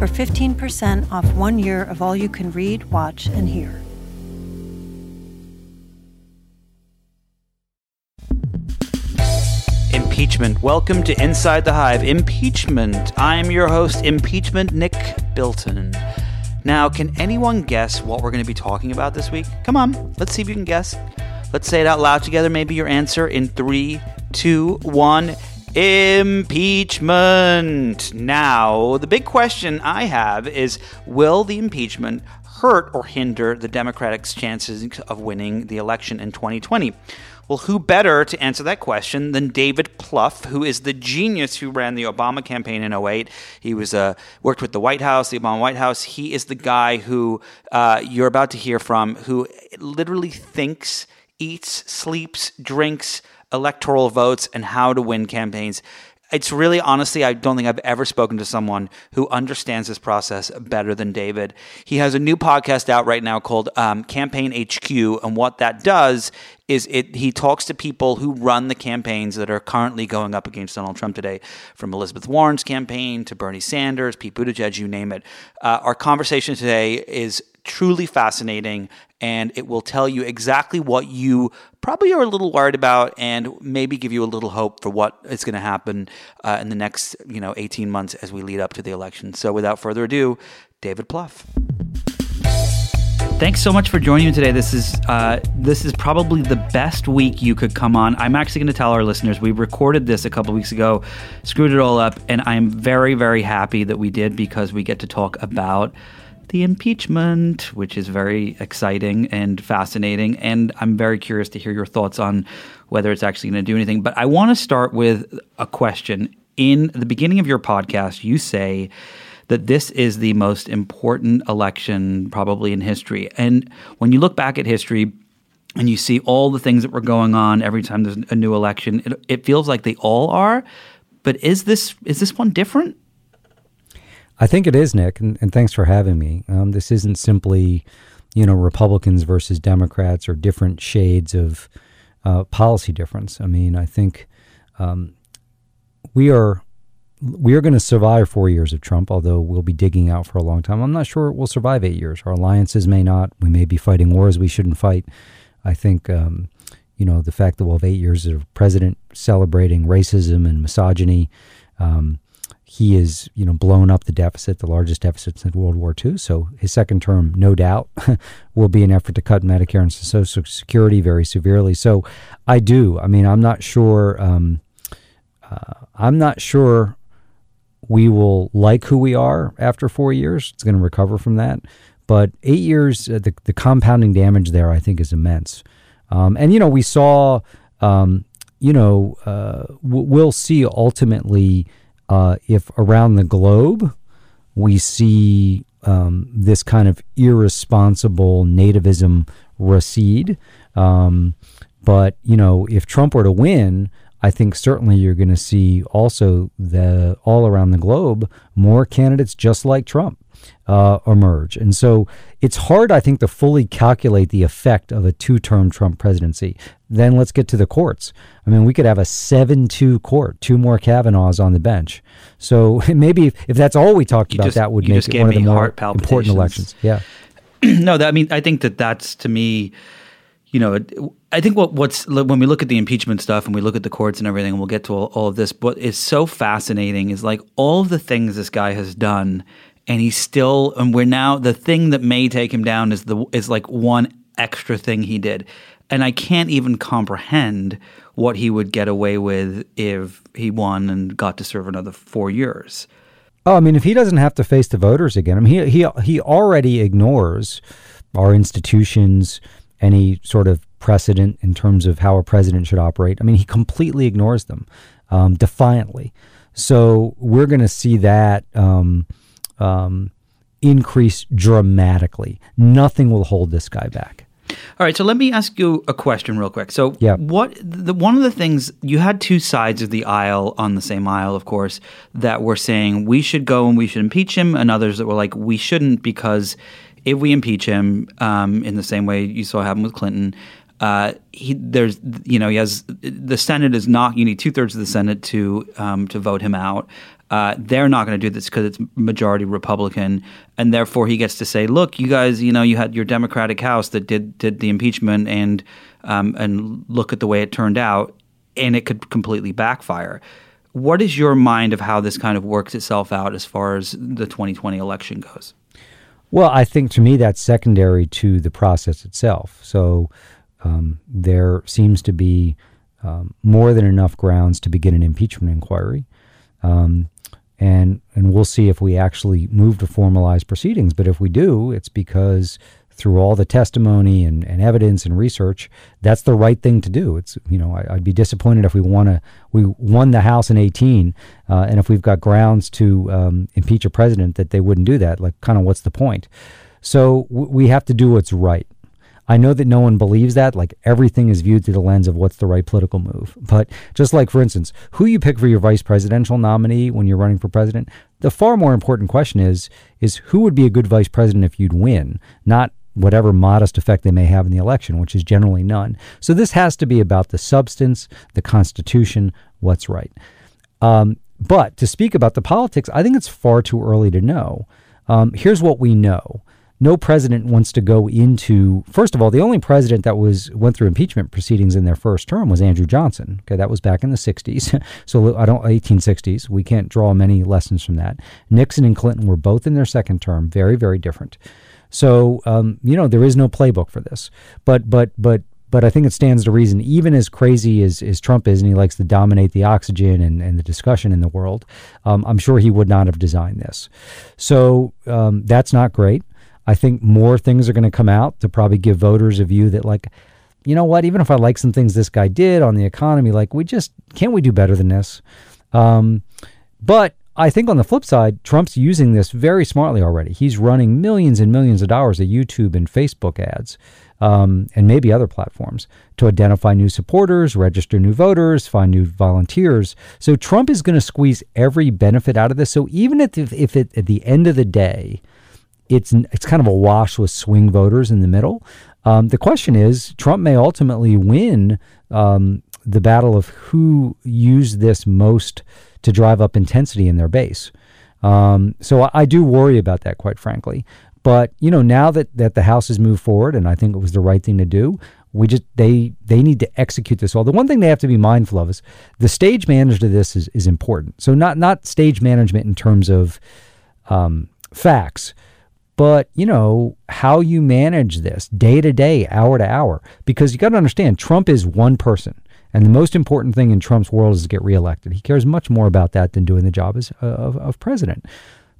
for 15% off one year of all you can read, watch, and hear. Impeachment. Welcome to Inside the Hive. Impeachment. I'm your host, Impeachment Nick Bilton. Now, can anyone guess what we're going to be talking about this week? Come on, let's see if you can guess. Let's say it out loud together. Maybe your answer in three, two, one. Impeachment. Now, the big question I have is will the impeachment hurt or hinder the Democrats' chances of winning the election in 2020? Well, who better to answer that question than David Plouffe, who is the genius who ran the Obama campaign in 08. He was uh, worked with the White House, the Obama White House. He is the guy who uh, you're about to hear from, who literally thinks, eats, sleeps, drinks electoral votes and how to win campaigns it's really honestly, I don't think I've ever spoken to someone who understands this process better than David. He has a new podcast out right now called um, Campaign HQ, and what that does is it he talks to people who run the campaigns that are currently going up against Donald Trump today, from Elizabeth Warren's campaign to Bernie Sanders, Pete Buttigieg, you name it. Uh, our conversation today is truly fascinating and it will tell you exactly what you probably are a little worried about and maybe give you a little hope for what is going to happen uh, in the next you know 18 months as we lead up to the election so without further ado david plouffe Thanks so much for joining me today. This is uh, this is probably the best week you could come on. I'm actually going to tell our listeners we recorded this a couple weeks ago, screwed it all up, and I'm very very happy that we did because we get to talk about the impeachment, which is very exciting and fascinating. And I'm very curious to hear your thoughts on whether it's actually going to do anything. But I want to start with a question. In the beginning of your podcast, you say that this is the most important election probably in history. And when you look back at history, and you see all the things that were going on every time there's a new election, it, it feels like they all are. But is this is this one different? I think it is, Nick, and, and thanks for having me. Um, this isn't simply, you know, Republicans versus Democrats or different shades of uh, policy difference. I mean, I think um, we are we are going to survive four years of Trump, although we'll be digging out for a long time. I'm not sure we'll survive eight years. Our alliances may not. We may be fighting wars we shouldn't fight. I think, um, you know, the fact that we'll have eight years of president celebrating racism and misogyny. Um, he is, you know, blown up the deficit, the largest deficit since World War II. So his second term, no doubt, will be an effort to cut Medicare and Social Security very severely. So I do. I mean, I'm not sure. Um, uh, I'm not sure we will like who we are after four years. It's going to recover from that. But eight years, uh, the, the compounding damage there, I think, is immense. Um, and, you know, we saw, um, you know, uh, we'll see ultimately uh, if around the globe we see um, this kind of irresponsible nativism recede, um, but you know, if Trump were to win, I think certainly you're going to see also the all around the globe more candidates just like Trump uh, emerge. And so it's hard, I think, to fully calculate the effect of a two term Trump presidency. Then let's get to the courts. I mean, we could have a 7 2 court, two more Kavanaughs on the bench. So maybe if, if that's all we talked you about, just, that would make it one of the more important elections. Yeah. no, that, I mean, I think that that's to me, you know, I think what what's when we look at the impeachment stuff and we look at the courts and everything, and we'll get to all, all of this. What is so fascinating is like all of the things this guy has done and he's still and we're now the thing that may take him down is the is like one extra thing he did. And i can't even comprehend what he would get away with if he won and got to serve another 4 years. Oh i mean if he doesn't have to face the voters again i mean he he he already ignores our institutions any sort of precedent in terms of how a president should operate. I mean he completely ignores them um, defiantly. So we're going to see that um, um, increase dramatically. Nothing will hold this guy back. All right, so let me ask you a question real quick. So, Yeah. what the one of the things you had two sides of the aisle on the same aisle, of course, that were saying we should go and we should impeach him, and others that were like we shouldn't because if we impeach him, um, in the same way you saw happen with Clinton, uh, he there's you know he has the Senate is not you need two thirds of the Senate to um, to vote him out. Uh, they're not going to do this because it's majority Republican, and therefore he gets to say, "Look, you guys, you know, you had your Democratic House that did did the impeachment, and um, and look at the way it turned out, and it could completely backfire." What is your mind of how this kind of works itself out as far as the 2020 election goes? Well, I think to me that's secondary to the process itself. So um, there seems to be um, more than enough grounds to begin an impeachment inquiry. Um, and and we'll see if we actually move to formalized proceedings. But if we do, it's because through all the testimony and, and evidence and research, that's the right thing to do. It's you know I, would be disappointed if we want to we won the House in 18, uh, and if we've got grounds to um, impeach a president that they wouldn't do that. Like kind of what's the point? So w- we have to do what's right. I know that no one believes that. Like everything is viewed through the lens of what's the right political move. But just like, for instance, who you pick for your vice presidential nominee when you're running for president, the far more important question is is who would be a good vice president if you'd win, not whatever modest effect they may have in the election, which is generally none. So this has to be about the substance, the Constitution, what's right. Um, but to speak about the politics, I think it's far too early to know. Um, here's what we know no president wants to go into first of all the only president that was went through impeachment proceedings in their first term was andrew johnson. Okay that was back in the 60s so i don't 1860s we can't draw many lessons from that. Nixon and clinton were both in their second term very very different. So um, you know there is no playbook for this. But but but but I think it stands to reason, even as crazy as, as Trump is, and he likes to dominate the oxygen and, and the discussion in the world, um, I'm sure he would not have designed this. So um, that's not great. I think more things are going to come out to probably give voters a view that, like, you know what, even if I like some things this guy did on the economy, like, we just can't we do better than this? Um, but I think on the flip side, Trump's using this very smartly already. He's running millions and millions of dollars of YouTube and Facebook ads. Um, and maybe other platforms to identify new supporters, register new voters, find new volunteers. So Trump is going to squeeze every benefit out of this. So even if, if it, at the end of the day, it's it's kind of a wash with swing voters in the middle. Um, the question is, Trump may ultimately win um, the battle of who used this most to drive up intensity in their base. Um, so I, I, do worry about that, quite frankly. But you know, now that that the House has moved forward, and I think it was the right thing to do, we just they they need to execute this all. The one thing they have to be mindful of is the stage management of this is is important. So not not stage management in terms of um, facts, but you know how you manage this day to day, hour to hour, because you got to understand Trump is one person. And the most important thing in Trump's world is to get reelected. He cares much more about that than doing the job as, uh, of, of president.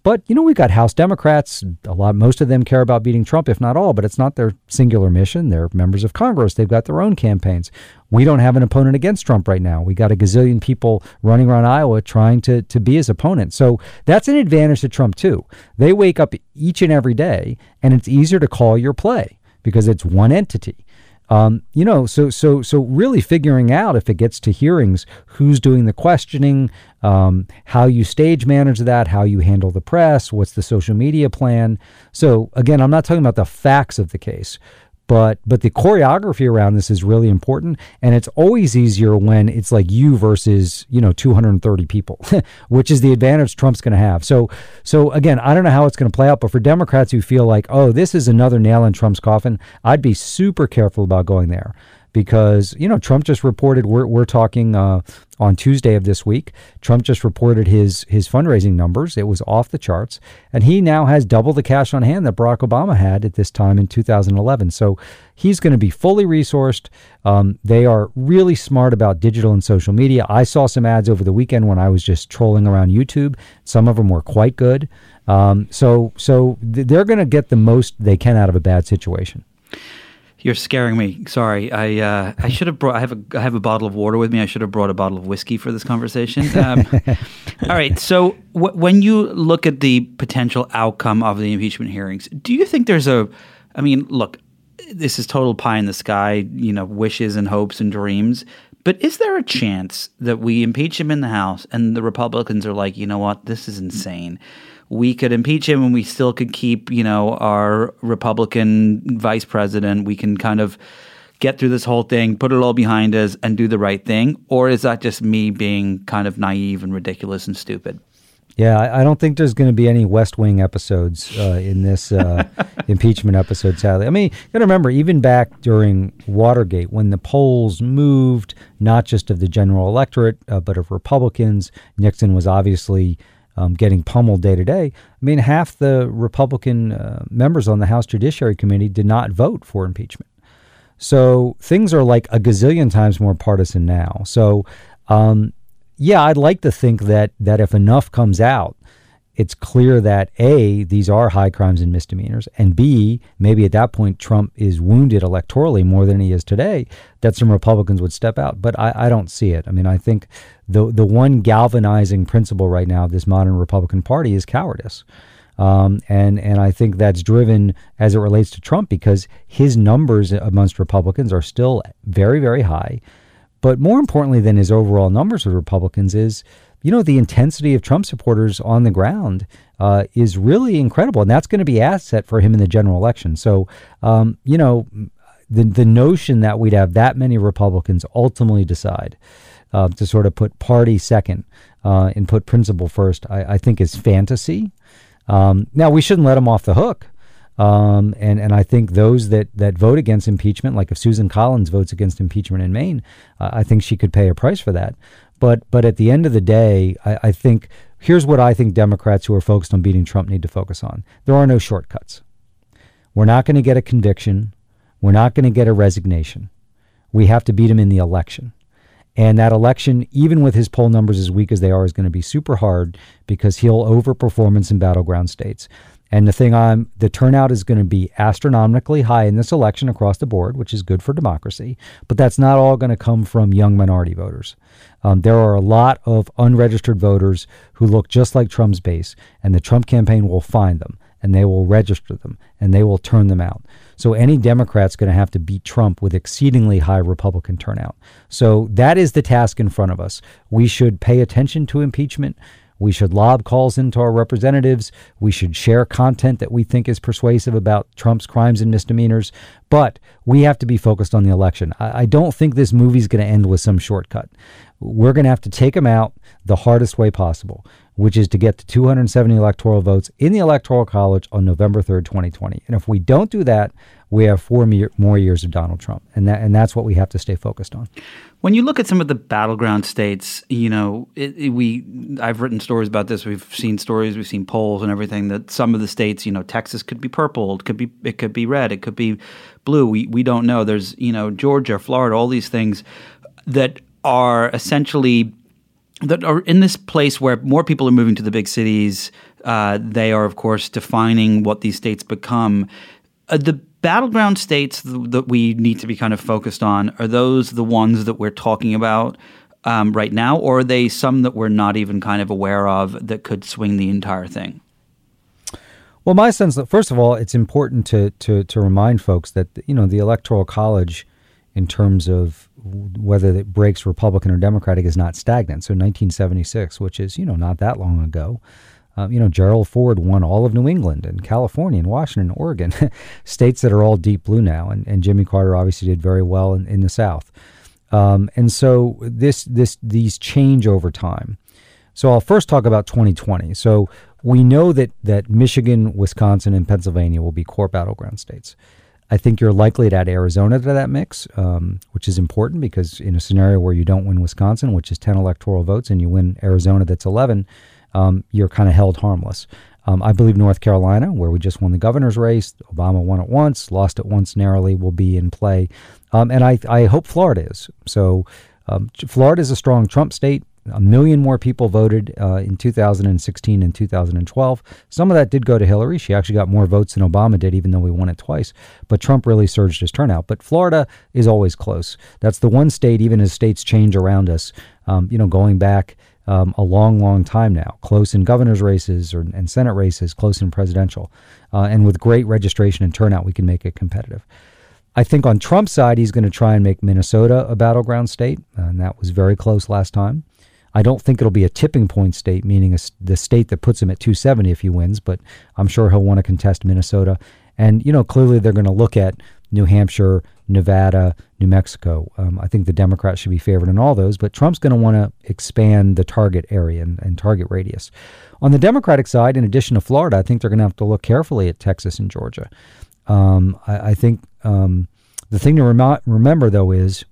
But you know, we've got House Democrats. A lot, most of them care about beating Trump, if not all. But it's not their singular mission. They're members of Congress. They've got their own campaigns. We don't have an opponent against Trump right now. We got a gazillion people running around Iowa trying to to be his opponent. So that's an advantage to Trump too. They wake up each and every day, and it's easier to call your play because it's one entity. Um, you know, so so so really figuring out if it gets to hearings, who's doing the questioning, um, how you stage manage that, how you handle the press, what's the social media plan. So again, I'm not talking about the facts of the case, but but the choreography around this is really important. And it's always easier when it's like you versus you know 230 people which is the advantage trump's going to have. So so again i don't know how it's going to play out but for democrats who feel like oh this is another nail in trump's coffin i'd be super careful about going there because you know Trump just reported we're we're talking uh, on Tuesday of this week. Trump just reported his his fundraising numbers. It was off the charts, and he now has double the cash on hand that Barack Obama had at this time in 2011. So he's going to be fully resourced. Um, they are really smart about digital and social media. I saw some ads over the weekend when I was just trolling around YouTube. Some of them were quite good. Um, so so th- they're going to get the most they can out of a bad situation. You're scaring me. Sorry, I uh, I should have brought. I have a I have a bottle of water with me. I should have brought a bottle of whiskey for this conversation. Um, all right. So w- when you look at the potential outcome of the impeachment hearings, do you think there's a? I mean, look, this is total pie in the sky. You know, wishes and hopes and dreams. But is there a chance that we impeach him in the House and the Republicans are like, you know what, this is insane? We could impeach him and we still could keep, you know, our Republican vice president. We can kind of get through this whole thing, put it all behind us, and do the right thing? Or is that just me being kind of naive and ridiculous and stupid? Yeah, I, I don't think there's going to be any West Wing episodes uh, in this uh, impeachment episode, sadly. I mean, you got to remember, even back during Watergate, when the polls moved, not just of the general electorate, uh, but of Republicans, Nixon was obviously um, getting pummeled day to day. I mean, half the Republican uh, members on the House Judiciary Committee did not vote for impeachment. So things are like a gazillion times more partisan now. So, um, yeah, I'd like to think that that if enough comes out, it's clear that A, these are high crimes and misdemeanors, and B, maybe at that point Trump is wounded electorally more than he is today, that some Republicans would step out. But I, I don't see it. I mean, I think the the one galvanizing principle right now of this modern Republican Party is cowardice. Um, and and I think that's driven as it relates to Trump because his numbers amongst Republicans are still very very high, but more importantly than his overall numbers of Republicans is you know, the intensity of Trump supporters on the ground uh, is really incredible, and that's going to be asset for him in the general election. So, um, you know, the the notion that we'd have that many Republicans ultimately decide uh, to sort of put party second uh, and put principle first, I, I think is fantasy. Um, now, we shouldn't let them off the hook. Um, and and I think those that that vote against impeachment, like if Susan Collins votes against impeachment in Maine, uh, I think she could pay a price for that. But but at the end of the day, I, I think here's what I think Democrats who are focused on beating Trump need to focus on. There are no shortcuts. We're not going to get a conviction. We're not going to get a resignation. We have to beat him in the election. And that election, even with his poll numbers as weak as they are, is going to be super hard because he'll overperform in battleground states. And the thing I'm, the turnout is going to be astronomically high in this election across the board, which is good for democracy. But that's not all going to come from young minority voters. Um, there are a lot of unregistered voters who look just like Trump's base, and the Trump campaign will find them and they will register them and they will turn them out. So any Democrat's going to have to beat Trump with exceedingly high Republican turnout. So that is the task in front of us. We should pay attention to impeachment. We should lob calls into our representatives. We should share content that we think is persuasive about Trump's crimes and misdemeanors. But we have to be focused on the election. I, I don't think this movie's going to end with some shortcut. We're going to have to take them out the hardest way possible, which is to get to 270 electoral votes in the Electoral College on November 3rd, 2020. And if we don't do that, we have four more years of Donald Trump, and that and that's what we have to stay focused on. When you look at some of the battleground states, you know, it, it, we I've written stories about this. We've seen stories, we've seen polls and everything that some of the states, you know, Texas could be purple, it could be it could be red, it could be blue. We we don't know. There's you know Georgia, Florida, all these things that are essentially that are in this place where more people are moving to the big cities. Uh, they are, of course, defining what these states become. Uh, the battleground states th- that we need to be kind of focused on are those the ones that we're talking about um, right now, or are they some that we're not even kind of aware of that could swing the entire thing? Well, my sense that first of all, it's important to to to remind folks that you know the electoral college, in terms of whether it breaks Republican or Democratic, is not stagnant. So 1976, which is you know not that long ago, um, you know, Gerald Ford won all of New England and California and Washington and Oregon, states that are all deep blue now. And, and Jimmy Carter obviously did very well in, in the South. Um, and so this this these change over time. So I'll first talk about 2020. So we know that that Michigan, Wisconsin, and Pennsylvania will be core battleground states. I think you're likely to add Arizona to that mix, um, which is important because in a scenario where you don't win Wisconsin, which is 10 electoral votes, and you win Arizona, that's 11, um, you're kind of held harmless. Um, I believe North Carolina, where we just won the governor's race, Obama won it once, lost it once narrowly, will be in play. Um, and I, I hope Florida is. So um, Florida is a strong Trump state. A million more people voted uh, in 2016 and 2012. Some of that did go to Hillary. She actually got more votes than Obama did, even though we won it twice. But Trump really surged his turnout. But Florida is always close. That's the one state, even as states change around us, um, you know, going back um, a long, long time now, close in governor's races or, and Senate races, close in presidential. Uh, and with great registration and turnout, we can make it competitive. I think on Trump's side, he's going to try and make Minnesota a battleground state, and that was very close last time. I don't think it'll be a tipping point state, meaning a, the state that puts him at 270 if he wins, but I'm sure he'll want to contest Minnesota. And, you know, clearly they're going to look at New Hampshire, Nevada, New Mexico. Um, I think the Democrats should be favored in all those, but Trump's going to want to expand the target area and, and, target radius. On the Democratic side, in addition to Florida, I think they're going to have to look carefully at Texas and Georgia. Um, I, I, think um, the thing to rem- remember, though, is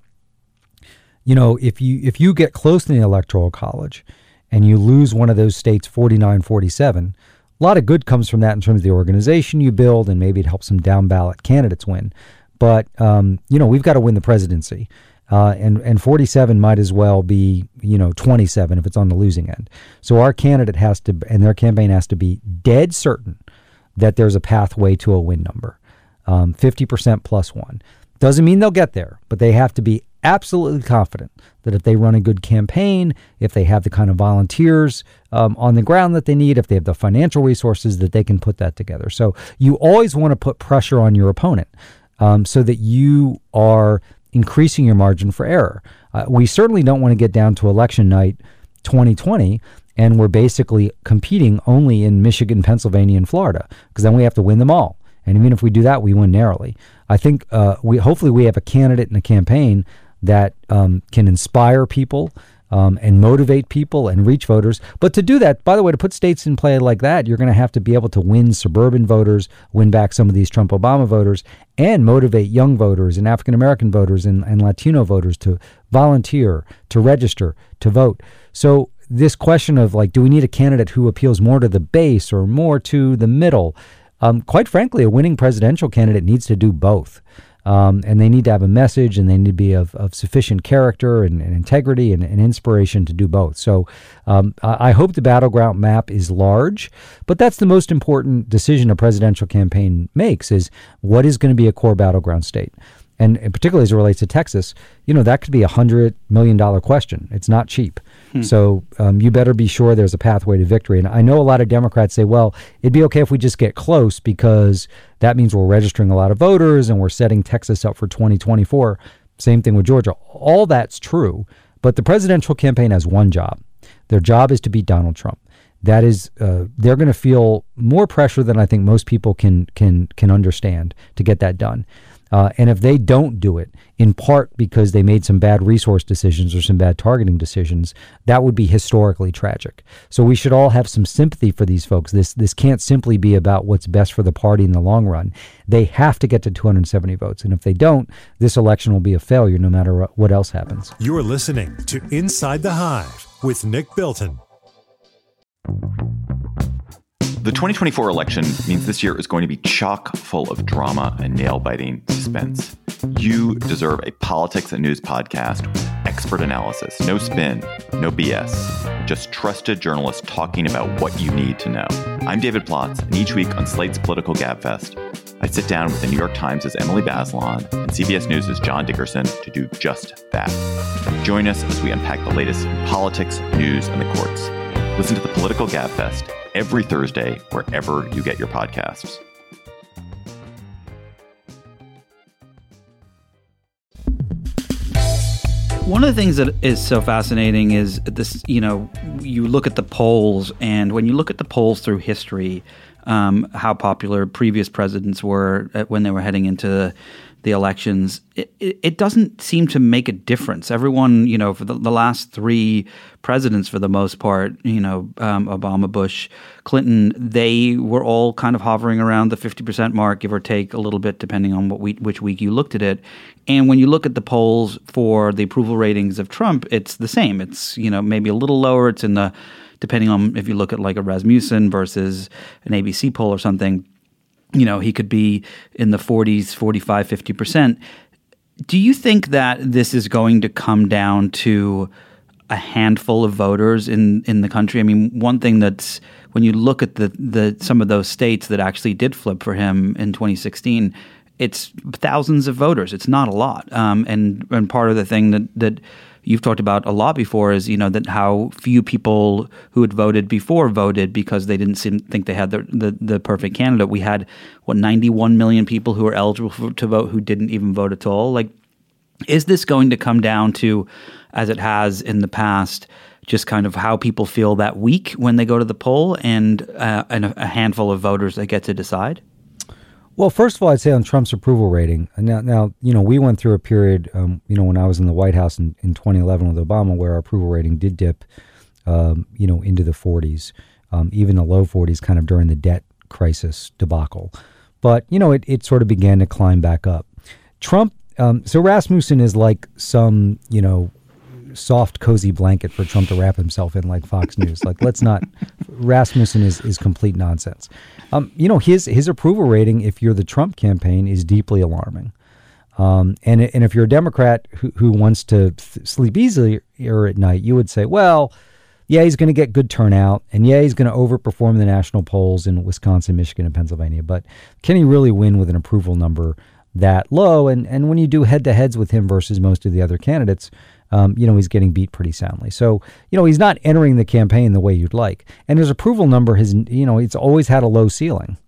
you know, if you if you get close to the electoral college and you lose one of those states 49 47, a lot of good comes from that in terms of the organization you build and maybe it helps some down ballot candidates win. But um, you know, we've got to win the presidency. Uh, and and 47 might as well be you know 27 if it's on the losing end. So our candidate has to and their campaign has to be dead certain that there's a pathway to a win number, um, 50% plus one. Doesn't mean they'll get there, but they have to be absolutely confident that if they run a good campaign, if they have the kind of volunteers um, on the ground that they need, if they have the financial resources, that they can put that together. So you always want to put pressure on your opponent um, so that you are increasing your margin for error. Uh, we certainly don't want to get down to election night 2020 and we're basically competing only in Michigan, Pennsylvania, and Florida because then we have to win them all. And even if we do that, we win narrowly. I think uh, we hopefully we have a candidate in a campaign that um, can inspire people um, and motivate people and reach voters. But to do that, by the way, to put states in play like that, you're going to have to be able to win suburban voters, win back some of these Trump Obama voters, and motivate young voters and African American voters and, and Latino voters to volunteer, to register, to vote. So this question of like, do we need a candidate who appeals more to the base or more to the middle? Um, quite frankly, a winning presidential candidate needs to do both. Um, and they need to have a message and they need to be of, of sufficient character and, and integrity and, and, inspiration to do both. So um, I, I, hope the battleground map is large, but that's the most important decision a presidential campaign makes is what is going to be a core battleground state and, particularly as it relates to Texas, you know, that could be a hundred million dollar question. It's not cheap. Hmm. So um, you better be sure there's a pathway to victory. And I know a lot of Democrats say, well, it'd be okay if we just get close because that means we're registering a lot of voters and we're setting Texas up for 2024. Same thing with Georgia. All that's true. But the presidential campaign has one job. Their job is to beat Donald Trump. That is, uh, they're going to feel more pressure than I think most people can can can understand to get that done. Uh, and if they don't do it, in part because they made some bad resource decisions or some bad targeting decisions, that would be historically tragic. So we should all have some sympathy for these folks. This this can't simply be about what's best for the party in the long run. They have to get to 270 votes, and if they don't, this election will be a failure no matter what else happens. You're listening to Inside the Hive with Nick Bilton. The 2024 election means this year is going to be chock full of drama and nail biting suspense. You deserve a politics and news podcast with expert analysis, no spin, no BS, just trusted journalists talking about what you need to know. I'm David Plotz, and each week on Slate's Political Gabfest, I sit down with the New York Times' Emily Bazelon and CBS News' John Dickerson to do just that. Join us as we unpack the latest in politics, news, and the courts. Listen to the Political Gabfest every Thursday, wherever you get your podcasts. One of the things that is so fascinating is this, you know, you look at the polls, and when you look at the polls through history, um, how popular previous presidents were when they were heading into the elections, it, it, doesn't seem to make a difference. Everyone, you know, for the, the last three presidents, for the most part, you know, um, Obama, Bush, Clinton, they were all kind of hovering around the 50% mark, give or take a little bit, depending on what which week you looked at it. And when you look at the polls for the approval ratings of Trump, it's the same. It's, you know, maybe a little lower. It's in the, depending on if you look at like a Rasmussen versus an ABC poll or something you know, he could be in the 40s, 45, 50%. Do you think that this is going to come down to a handful of voters in in the country. I mean, one thing that's when you look at the the some of those states that actually did flip for him in 2016, it's thousands of voters. It's not a lot. Um, and and part of the thing that that you've talked about a lot before is you know that how few people who had voted before voted because they didn't seem, think they had the, the, the perfect candidate. We had what 91 million people who were eligible for, to vote who didn't even vote at all. Like, is this going to come down to, as it has in the past? Just kind of how people feel that week when they go to the poll, and, uh, and a handful of voters that get to decide. Well, first of all, I'd say on Trump's approval rating. Now, now you know, we went through a period, um, you know, when I was in the White House in, in 2011 with Obama, where our approval rating did dip, um, you know, into the 40s, um, even the low 40s, kind of during the debt crisis debacle. But you know, it, it sort of began to climb back up. Trump. Um, so Rasmussen is like some, you know, soft, cozy blanket for Trump to wrap himself in, like Fox News. like, let's not. Rasmussen is, is complete nonsense. Um, you know, his his approval rating, if you're the Trump campaign, is deeply alarming. Um, and and if you're a Democrat who, who wants to th- sleep easily at night, you would say, well, yeah, he's going to get good turnout, and yeah, he's going to overperform the national polls in Wisconsin, Michigan, and Pennsylvania. But can he really win with an approval number that low? And and when you do head to heads with him versus most of the other candidates, um, you know, he's getting beat pretty soundly. So, you know, he's not entering the campaign the way you'd like. And his approval number has, you know, it's always had a low ceiling.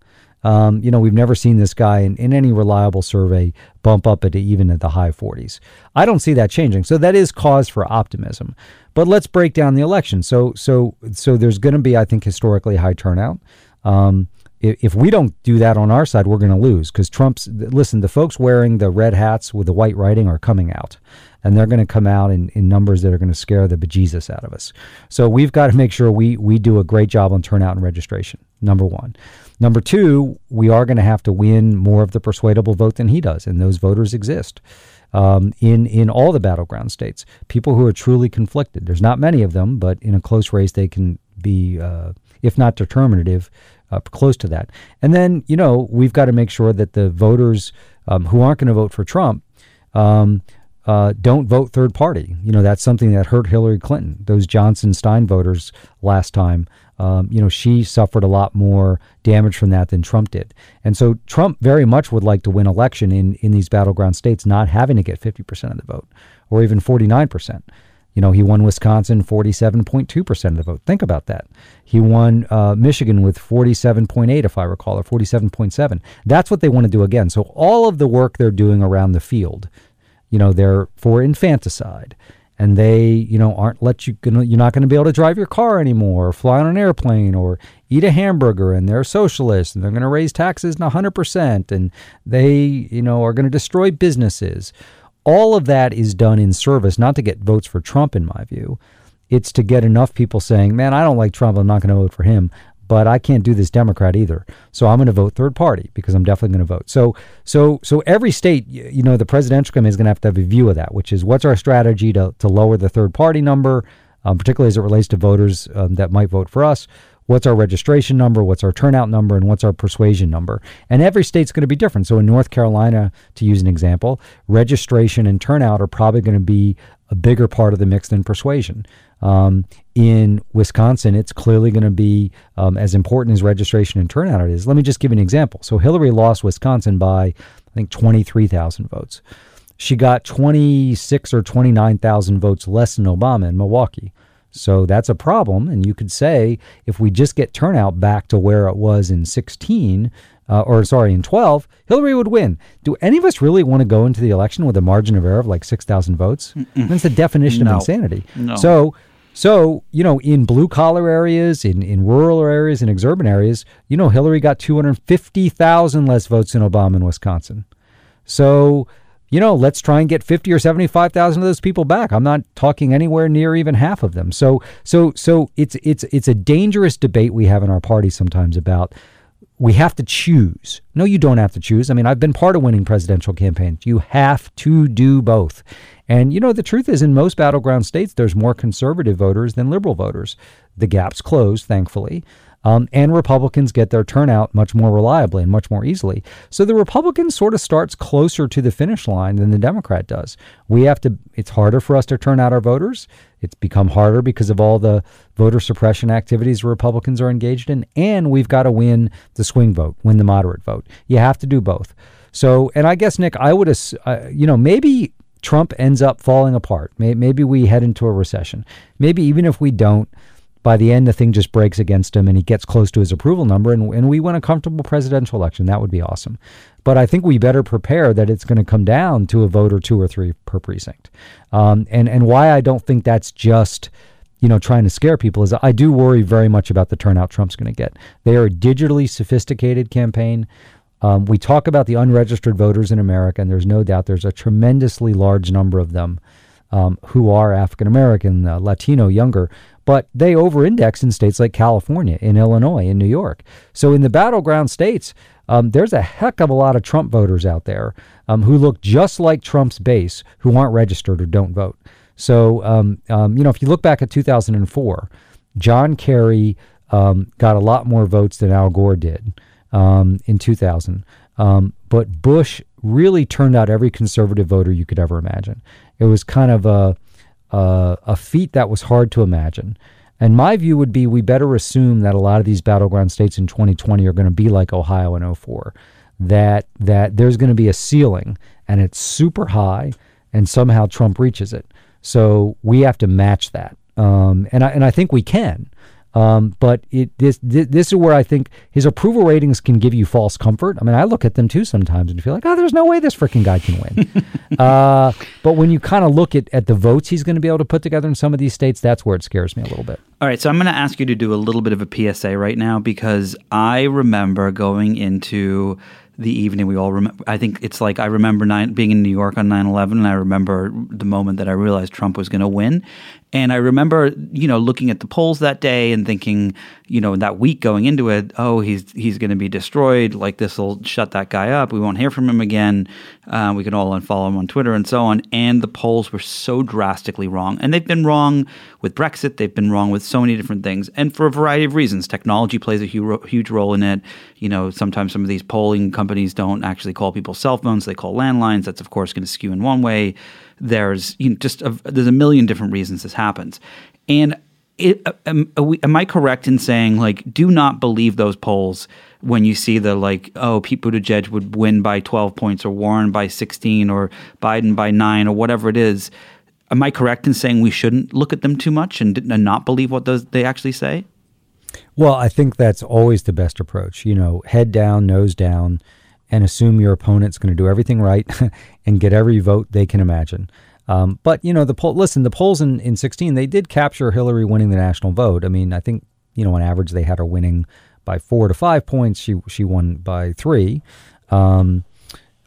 Um, you know, we've never seen this guy in, in any reliable survey bump up at even at the high 40s. I don't see that changing. So that is cause for optimism. But let's break down the election. So so so there's going to be, I think, historically high turnout. Um, if we don't do that on our side, we're going to lose because Trump's listen. The folks wearing the red hats with the white writing are coming out and they're going to come out in, in numbers that are going to scare the bejesus out of us. So we've got to make sure we we do a great job on turnout and registration. Number one. Number two, we are going to have to win more of the persuadable vote than he does, and those voters exist. Um, in in all the battleground states, people who are truly conflicted. There's not many of them, but in a close race, they can be, uh, if not determinative, uh, close to that. And then you know we've got to make sure that the voters um, who aren't going to vote for Trump um, uh, don't vote third party. You know, that's something that hurt Hillary Clinton. Those Johnson Stein voters last time, um, you know, she suffered a lot more damage from that than Trump did. And so Trump very much would like to win election in, in these battleground states, not having to get 50% of the vote or even 49%. You know, he won Wisconsin 47.2% of the vote. Think about that. He won uh, Michigan with 47.8, if I recall, or 47.7. That's what they want to do again. So all of the work they're doing around the field you know, they're for infanticide and they, you know, aren't let you gonna, you're not going to be able to drive your car anymore, or fly on an airplane, or eat a hamburger, and they're socialists, and they're going to raise taxes in hundred percent, and they, you know, are going to destroy businesses. All of that is done in service, not to get votes for Trump, in my view. It's to get enough people saying, "Man, I don't like Trump. I'm not going to vote for him." but I can't do this Democrat either. So I'm going to vote third party because I'm definitely going to vote. So so so every state, you know, the presidential committee is going to have to have a view of that, which is what's our strategy to to lower the third party number, um, particularly as it relates to voters um, that might vote for us. What's our registration number? What's our turnout number? And what's our persuasion number? And every state's going to be different. So in North Carolina, to use an example, registration and turnout are probably going to be a bigger part of the mix than persuasion. Um, in Wisconsin, it's clearly going to be um, as important as registration and turnout it is. Let me just give you an example. So Hillary lost Wisconsin by, I think, 23,000 votes. She got 26 or 29,000 votes less than Obama in Milwaukee. So that's a problem. And you could say if we just get turnout back to where it was in 16, uh, or sorry, in 12, Hillary would win. Do any of us really want to go into the election with a margin of error of like 6,000 votes? Mm-mm. That's the definition no. of insanity. No. So so, you know, in blue collar areas, in, in rural areas, in exurban areas, you know, Hillary got 250,000 less votes than Obama in Wisconsin. So, you know, let's try and get 50 or 75,000 of those people back. I'm not talking anywhere near even half of them. So, so, so it's, it's, it's a dangerous debate we have in our party sometimes about we have to choose. No, you don't have to choose. I mean, I've been part of winning presidential campaigns. You have to do both. And, you know, the truth is, in most battleground states, there's more conservative voters than liberal voters. The gap's closed, thankfully. Um, and Republicans get their turnout much more reliably and much more easily. So the Republican sort of starts closer to the finish line than the Democrat does. We have to, it's harder for us to turn out our voters. It's become harder because of all the voter suppression activities Republicans are engaged in. And we've got to win the swing vote, win the moderate vote. You have to do both. So, and I guess, Nick, I would, uh, you know, maybe Trump ends up falling apart. Maybe we head into a recession. Maybe even if we don't, by the end, the thing just breaks against him and he gets close to his approval number and, and we win a comfortable presidential election. That would be awesome. But I think we better prepare that it's going to come down to a vote or two or three per precinct. Um, and, and why I don't think that's just you know, trying to scare people is I do worry very much about the turnout Trump's going to get. They are a digitally sophisticated campaign. Um, we talk about the unregistered voters in America, and there's no doubt there's a tremendously large number of them um, who are African American, uh, Latino, younger but they over-index in states like California, in Illinois, in New York. So in the battleground states, um, there's a heck of a lot of Trump voters out there um, who look just like Trump's base, who aren't registered or don't vote. So um, um you know, if you look back at 2004, John Kerry um, got a lot more votes than Al Gore did in 2000. but Bush really turned out every conservative voter you could ever imagine. It was kind of a uh, a feat that was hard to imagine. And my view would be we better assume that a lot of these battleground states in 2020 are going to be like Ohio in 04. That that there's going to be a ceiling and it's super high, and somehow Trump reaches it. So we have to match that, um, and I and I think we can. Um, but it this, this is where I think his approval ratings can give you false comfort. I mean, I look at them too sometimes and feel like, oh, there's no way this freaking guy can win. uh, but when you kind of look at, at the votes he's going to be able to put together in some of these states, that's where it scares me a little bit. All right, so I'm going to ask you to do a little bit of a PSA right now because I remember going into the evening we all remember. I think it's like I remember nine, being in New York on 9 11, and I remember the moment that I realized Trump was going to win. And I remember, you know, looking at the polls that day and thinking, you know, that week going into it, oh, he's he's going to be destroyed. Like this will shut that guy up. We won't hear from him again. Uh, we can all unfollow him on Twitter and so on. And the polls were so drastically wrong. And they've been wrong with Brexit. They've been wrong with so many different things, and for a variety of reasons. Technology plays a huge, huge role in it. You know, sometimes some of these polling companies don't actually call people cell phones; they call landlines. That's of course going to skew in one way. There's you know, just a, there's a million different reasons this happens, and it, uh, um, am, am, I correct in saying like do not believe those polls when you see the like oh Pete Buttigieg would win by 12 points or Warren by 16 or Biden by 9 or whatever it is? Am I correct in saying we shouldn't look at them too much and, and not believe what those they actually say? Well I think that's always the best approach you know head down nose down and assume your opponent's going to do everything right and get every vote they can imagine. Um, but you know, the poll. Listen, the polls in in 16 they did capture Hillary winning the national vote. I mean, I think you know on average they had her winning by four to five points. She she won by three, um,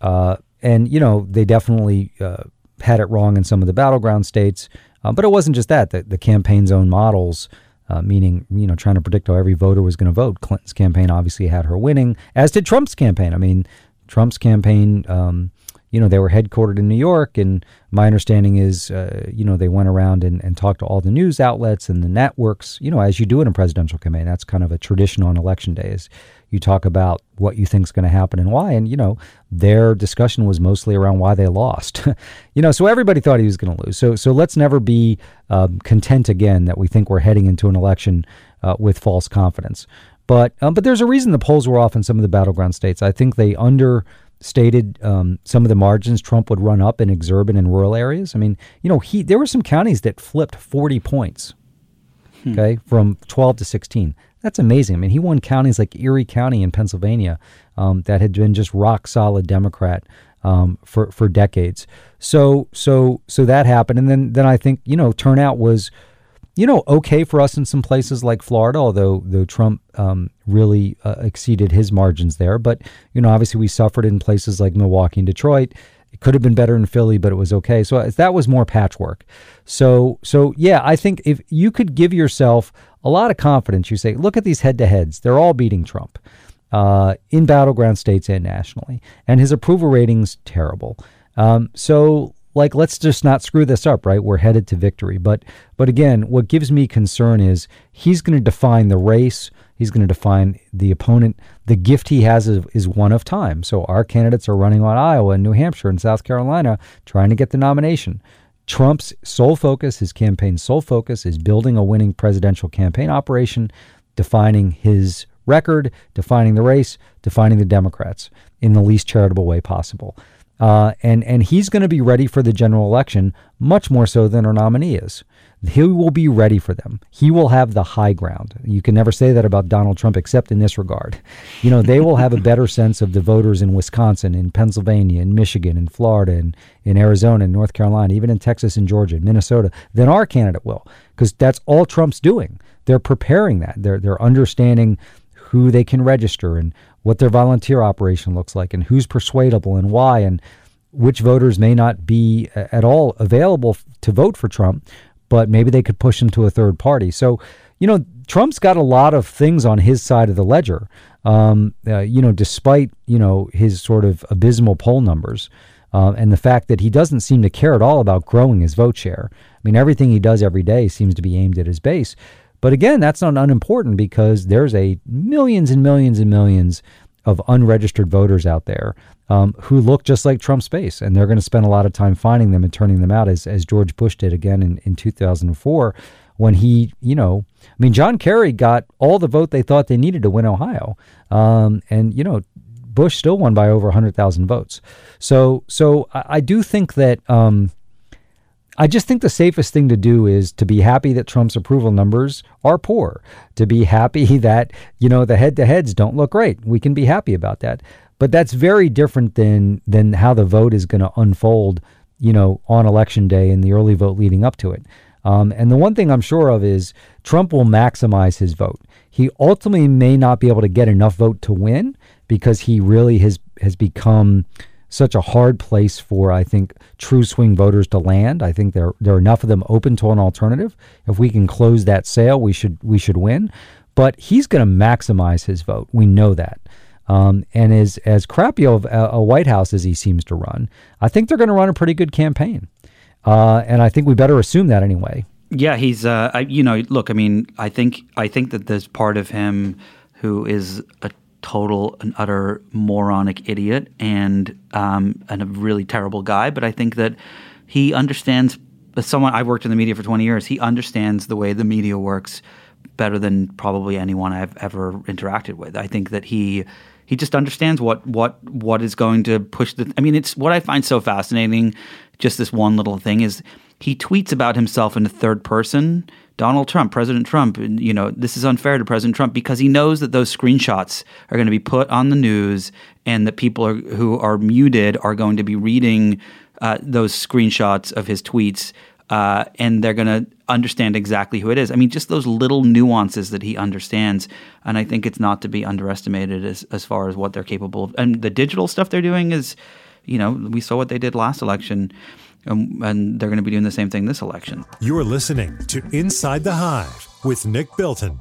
uh, and you know they definitely uh, had it wrong in some of the battleground states. Uh, but it wasn't just that. The, the campaign's own models uh, meaning you know trying to predict how every voter was going to vote. Clinton's campaign obviously had her winning, as did Trump's campaign. I mean, Trump's campaign, um, you know, they were headquartered in New York, and my understanding is, uh, you know, they went around and, and talked to all the news outlets and the networks, you know, as you do in a presidential campaign. That's kind of a tradition on election day. Is you talk about what you think is going to happen and why. And, you know, their discussion was mostly around why they lost. you know, so everybody thought he was going to lose. So, so let's never be um, content again that we think we're heading into an election uh, with false confidence. But, um, but there's a reason the polls were off in some of the battleground states. I think they understated um, some of the margins Trump would run up in exurban and rural areas. I mean, you know, he there were some counties that flipped 40 points, hmm. okay, from 12 to 16. That's amazing. I mean, he won counties like Erie County in Pennsylvania um, that had been just rock solid Democrat um, for for decades. So so so that happened, and then then I think you know turnout was you know okay for us in some places like Florida, although though Trump um, really uh, exceeded his margins there. But you know obviously we suffered in places like Milwaukee and Detroit. It could have been better in Philly, but it was okay. So uh, that was more patchwork. So so yeah, I think if you could give yourself a lot of confidence. You say, look at these head to heads. They're all beating Trump uh, in battleground states and nationally. And his approval ratings, terrible. Um, so like let's just not screw this up, right? We're headed to victory. But but again, what gives me concern is he's going to define the race. He's going to define the opponent. The gift he has is, is, one of time. So our candidates are running on Iowa and New Hampshire and South Carolina trying to get the nomination. Trump's sole focus, his campaign's sole focus, is building a winning presidential campaign operation, defining his record, defining the race, defining the Democrats in the least charitable way possible. Uh, and and he's going to be ready for the general election much more so than our nominee is. He will be ready for them. He will have the high ground. You can never say that about Donald Trump, except in this regard. You know, they will have a better sense of the voters in Wisconsin, in Pennsylvania, in Michigan, in Florida, in, in Arizona, in North Carolina, even in Texas and Georgia, and Minnesota, than our candidate will, because that's all Trump's doing. They're preparing that. They're they're understanding who they can register and what their volunteer operation looks like and who's persuadable and why and which voters may not be at all available to vote for Trump, but maybe they could push him to a third party. So, you know, Trump's got a lot of things on his side of the ledger. Um, uh, you know, despite you know his sort of abysmal poll numbers. Uh, and the fact that he doesn't seem to care at all about growing his vote share. I mean, everything he does every day seems to be aimed at his base. But again, that's not unimportant because there's a millions and millions and millions of unregistered voters out there um, who look just like Trump's base, and they're going to spend a lot of time finding them and turning them out, as as George Bush did again in, in 2004 when he, you know, I mean, John Kerry got all the vote they thought they needed to win Ohio, um, and you know, Bush still won by over 100,000 votes. So, so I, I do think that. Um, I just think the safest thing to do is to be happy that Trump's approval numbers are poor, to be happy that, you know, the head to heads don't look great. We can be happy about that. But that's very different than than how the vote is going to unfold, you know, on election day and the early vote leading up to it. Um, and the one thing I'm sure of is Trump will maximize his vote. He ultimately may not be able to get enough vote to win because he really has has become such a hard place for I think true swing voters to land. I think there there are enough of them open to an alternative. If we can close that sale, we should we should win. But he's going to maximize his vote. We know that. Um, and as as crappy of a, a, White House as he seems to run, I think they're going to run a pretty good campaign. Uh, and I think we better assume that anyway. Yeah, he's. Uh, I, you know, look. I mean, I think I think that there's part of him who is a total and utter moronic idiot and um, and a really terrible guy. But I think that he understands. As someone I've worked in the media for 20 years, he understands the way the media works better than probably anyone I've ever interacted with. I think that he he just understands what what what is going to push the. I mean, it's what I find so fascinating. Just this one little thing is he tweets about himself in the third person Donald Trump, President Trump, you know, this is unfair to President Trump because he knows that those screenshots are going to be put on the news and that people are, who are muted are going to be reading uh, those screenshots of his tweets uh, and they're going to understand exactly who it is. I mean, just those little nuances that he understands. And I think it's not to be underestimated as, as far as what they're capable of. And the digital stuff they're doing is, you know, we saw what they did last election. Um, and they're going to be doing the same thing this election. You're listening to Inside the Hive with Nick Bilton.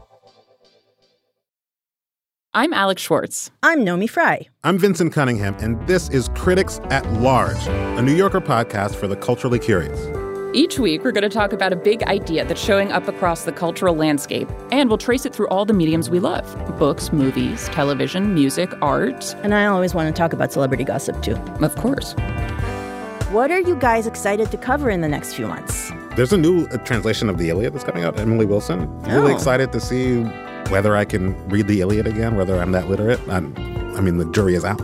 I'm Alex Schwartz. I'm Naomi Fry. I'm Vinson Cunningham, and this is Critics at Large, a New Yorker podcast for the culturally curious. Each week, we're going to talk about a big idea that's showing up across the cultural landscape, and we'll trace it through all the mediums we love books, movies, television, music, art. And I always want to talk about celebrity gossip, too. Of course. What are you guys excited to cover in the next few months? There's a new uh, translation of the Iliad that's coming out, Emily Wilson. Oh. Really excited to see whether I can read the Iliad again, whether I'm that literate. I'm, I mean, the jury is out.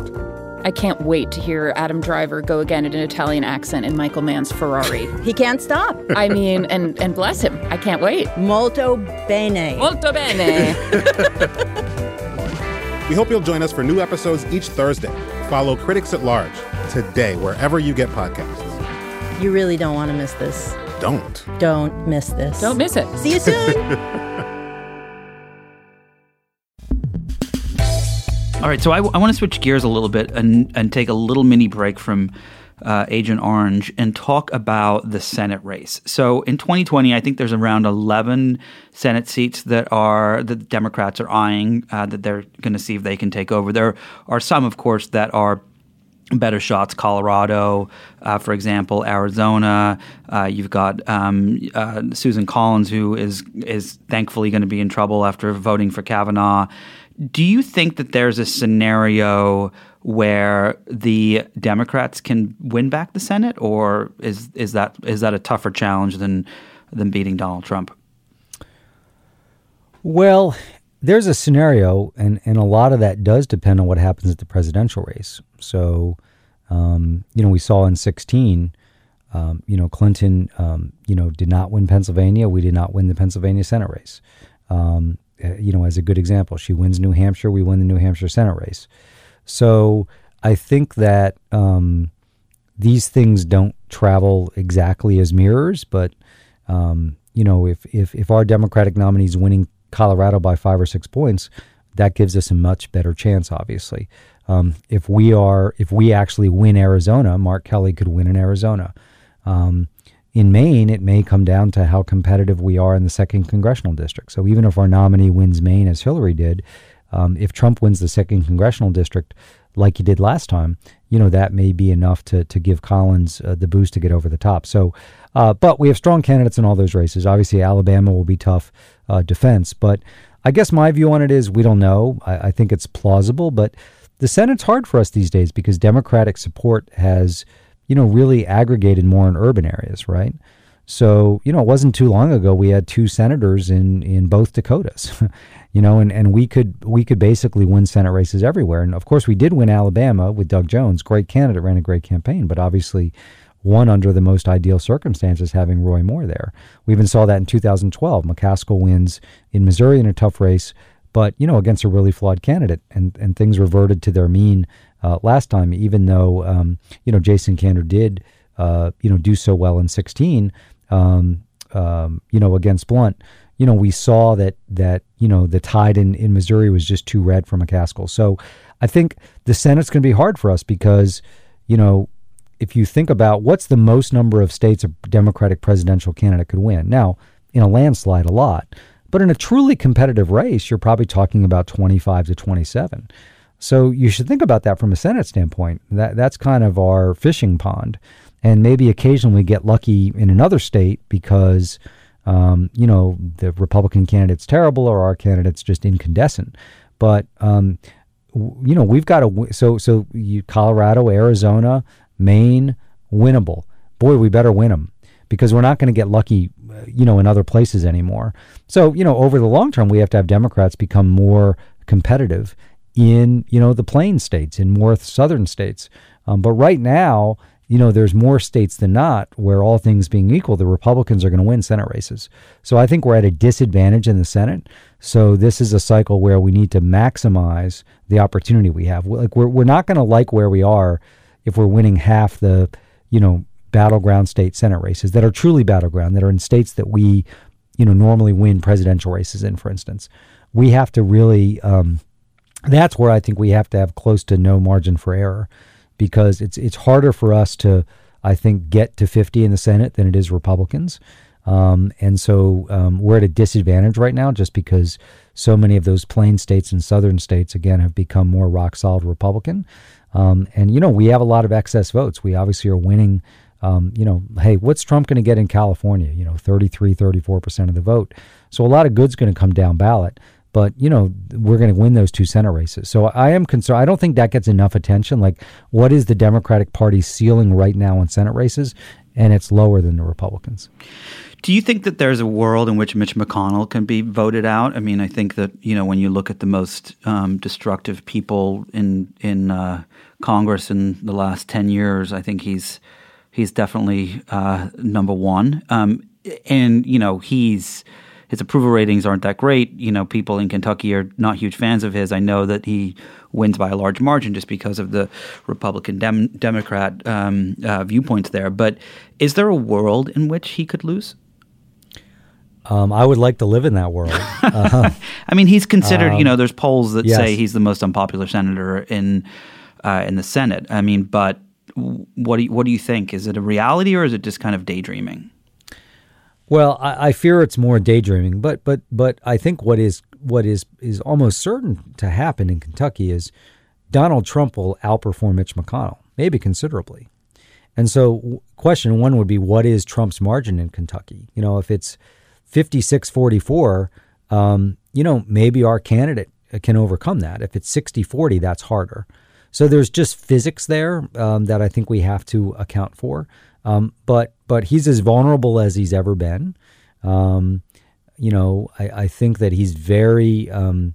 I can't wait to hear Adam Driver go again in an Italian accent in Michael Mann's Ferrari. he can't stop. I mean, and and bless him. I can't wait. Molto bene. Molto bene. we hope you'll join us for new episodes each Thursday. Follow Critics at Large today, wherever you get podcasts. You really don't want to miss this. Don't. Don't miss this. Don't miss it. See you soon. All right, so I, I want to switch gears a little bit and, and take a little mini break from uh, Agent Orange and talk about the Senate race. So in 2020, I think there's around 11 Senate seats that are that the Democrats are eyeing uh, that they're going to see if they can take over. There are some, of course, that are better shots. Colorado, uh, for example, Arizona. Uh, you've got um, uh, Susan Collins, who is is thankfully going to be in trouble after voting for Kavanaugh. Do you think that there's a scenario where the Democrats can win back the Senate, or is is that is that a tougher challenge than than beating Donald Trump? Well, there's a scenario, and, and a lot of that does depend on what happens at the presidential race. So, um, you know, we saw in 16, um, you know, Clinton, um, you know, did not win Pennsylvania. We did not win the Pennsylvania Senate race. Um, you know, as a good example, she wins New Hampshire. We win the New Hampshire Senate race. So I think that um, these things don't travel exactly as mirrors, but um, you know, if, if if our Democratic nominee is winning Colorado by five or six points, that gives us a much better chance. Obviously, um, if we are if we actually win Arizona, Mark Kelly could win in Arizona. In Maine, it may come down to how competitive we are in the second congressional district. So even if our nominee wins Maine, as Hillary did, um, if Trump wins the second congressional district, like he did last time, you know that may be enough to to give Collins uh, the boost to get over the top. So, uh, but we have strong candidates in all those races. Obviously, Alabama will be tough uh, defense, but I guess my view on it is we don't know. I, I think it's plausible, but the Senate's hard for us these days because Democratic support has, you know, really aggregated more in urban areas, right? So, you know, it wasn't too long ago we had two senators in in both Dakotas. you know, and, and we could we could basically win Senate races everywhere. And of course we did win Alabama with Doug Jones, great candidate, ran a great campaign, but obviously won under the most ideal circumstances having Roy Moore there. We even saw that in 2012. McCaskill wins in Missouri in a tough race, but you know, against a really flawed candidate and and things reverted to their mean uh, last time, even though um, you know Jason Kander did uh, you know do so well in 16 um, um, you know, against Blunt, you know, we saw that that you know the tide in in Missouri was just too red for McCaskill. So I think the Senate's going to be hard for us because you know if you think about what's the most number of states a Democratic presidential candidate could win. Now, in a landslide, a lot, but in a truly competitive race, you're probably talking about 25 to 27. So you should think about that from a Senate standpoint. That that's kind of our fishing pond and maybe occasionally get lucky in another state because um, you know the Republican candidate's terrible or our candidate's just incandescent. But um, you know we've got to so so you, Colorado, Arizona, Maine, winnable. Boy, we better win them because we're not going to get lucky, you know, in other places anymore. So you know, over the long term, we have to have Democrats become more competitive in you know the plain states, in more southern states. Um, but right now, you know, there's more states than not where all things being equal, the Republicans are going to win Senate races. So I think we're at a disadvantage in the Senate. So this is a cycle where we need to maximize the opportunity we have. Like we're we're not going to like where we are if we're winning half the, you know, battleground state Senate races that are truly battleground, that are in states that we, you know, normally win presidential races in, for instance. We have to really um, that's where I think we have to have close to no margin for error because it's it's harder for us to, I think, get to 50 in the Senate than it is Republicans. Um, and so um, we're at a disadvantage right now just because so many of those plain states and southern states, again, have become more rock solid Republican. Um, and, you know, we have a lot of excess votes. We obviously are winning. Um, you know, hey, what's Trump going to get in California? You know, 33, 34% of the vote. So a lot of good's going to come down ballot but you know we're going to win those two Senate races. So I am concerned. I don't think that gets enough attention. Like, what is the Democratic Party ceiling right now in Senate races? And it's lower than the Republicans. Do you think that there's a world in which Mitch McConnell can be voted out? I mean, I think that you know when you look at the most um, destructive people in in uh, Congress in the last ten years, I think he's he's definitely uh, number one. Um, and you know he's his approval ratings aren't that great. You know, people in Kentucky are not huge fans of his. I know that he wins by a large margin just because of the Republican Dem- Democrat um, uh, viewpoints there. But is there a world in which he could lose? Um, I would like to live in that world. Uh-huh. I mean, he's considered. Um, you know, there's polls that yes. say he's the most unpopular senator in uh, in the Senate. I mean, but what do you, what do you think? Is it a reality or is it just kind of daydreaming? Well, I, I, fear it's more daydreaming, but but but I think what is what is is almost certain to happen in Kentucky is Donald Trump will outperform Mitch McConnell. maybe considerably. And so, question one would be what is Trump's margin in Kentucky? You know, if it's 56 44, um, you know, maybe our candidate can overcome that. If it's 60 40, that's harder. So there's just physics there um, that I think we have to account for. Um, but but he's as vulnerable as he's ever been. Um, you know, I, I, think that he's very um,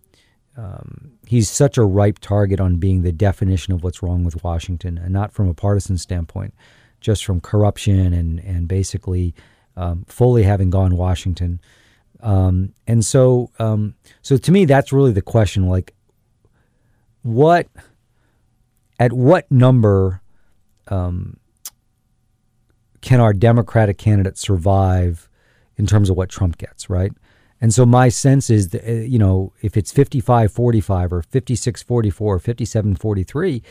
um, he's such a ripe target on being the definition of what's wrong with Washington, and not from a partisan standpoint, just from corruption and and basically um, fully having gone Washington. Um, and so, um, so to me, that's really the question: like, what, at what number, um, can our Democratic candidate survive in terms of what Trump gets? Right. And so my sense is that, uh, you know, if it's 55 45 or 56 44 or 57 43,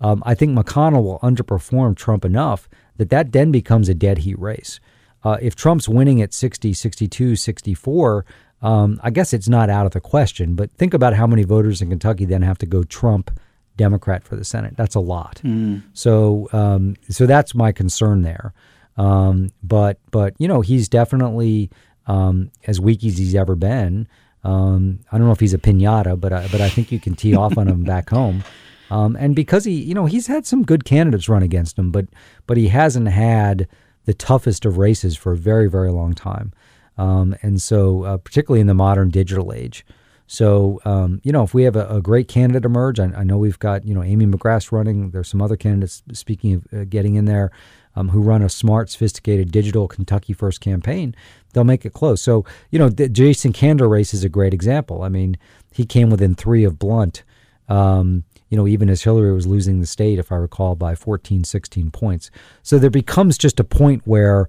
um, I think McConnell will underperform Trump enough that that then becomes a dead heat race. Uh, if Trump's winning at 60, 62, 64, um, I guess it's not out of the question. But think about how many voters in Kentucky then have to go Trump Democrat for the Senate. That's a lot. Mm. So, um, so that's my concern there. Um, but, but you know, he's definitely um, as weak as he's ever been. Um, I don't know if he's a pinata, but I, but I think you can tee off on him back home. Um, and because he, you know, he's had some good candidates run against him, but but he hasn't had the toughest of races for a very very long time. Um, and so, uh, particularly in the modern digital age. So, um, you know, if we have a, a great candidate emerge, I, I, know we've got, you know, Amy McGrath running. There's some other candidates, speaking of uh, getting in there, um, who run a smart, sophisticated digital Kentucky First campaign they'll make it close. So, you know, the Jason Kander race is a great example. I mean, he came within three of Blunt, um, you know, even as Hillary was losing the state, if I recall, by 14, 16 points. So there becomes just a point where,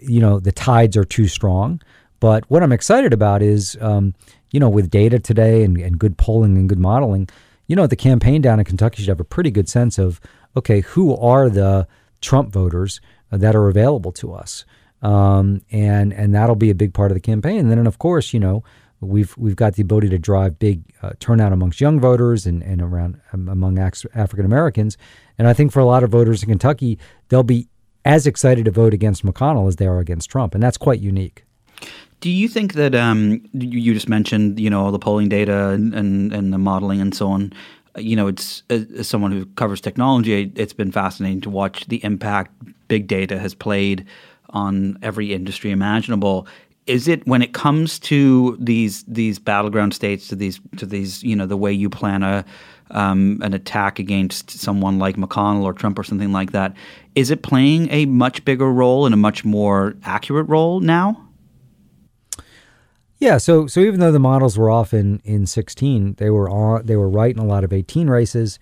you know, the tides are too strong. But what I'm excited about is, um, you know, with data today and, and good polling and good modeling, you know, the campaign down in Kentucky should have a pretty good sense of, okay, who are the Trump voters that are available to us? um, and and that'll be a big part of the campaign. And then, of course, you know, we've we've got the ability to drive big uh, turnout amongst young voters and and around um, among African Americans. And I think for a lot of voters in Kentucky, they'll be as excited to vote against McConnell as they are against Trump, and that's quite unique. Do you think that um, you just mentioned, you know, the polling data and, and, and the modeling and so on? You know, it's as someone who covers technology, it's been fascinating to watch the impact big data has played on every industry imaginable. Is it when it comes to these these battleground states to these to these you know the way you plan a um, an attack against someone like McConnell or Trump or something like that? Is it playing a much bigger role and a much more accurate role now? Yeah, so so even though the models were off in, in 16, they were on they were right in a lot of 18 races.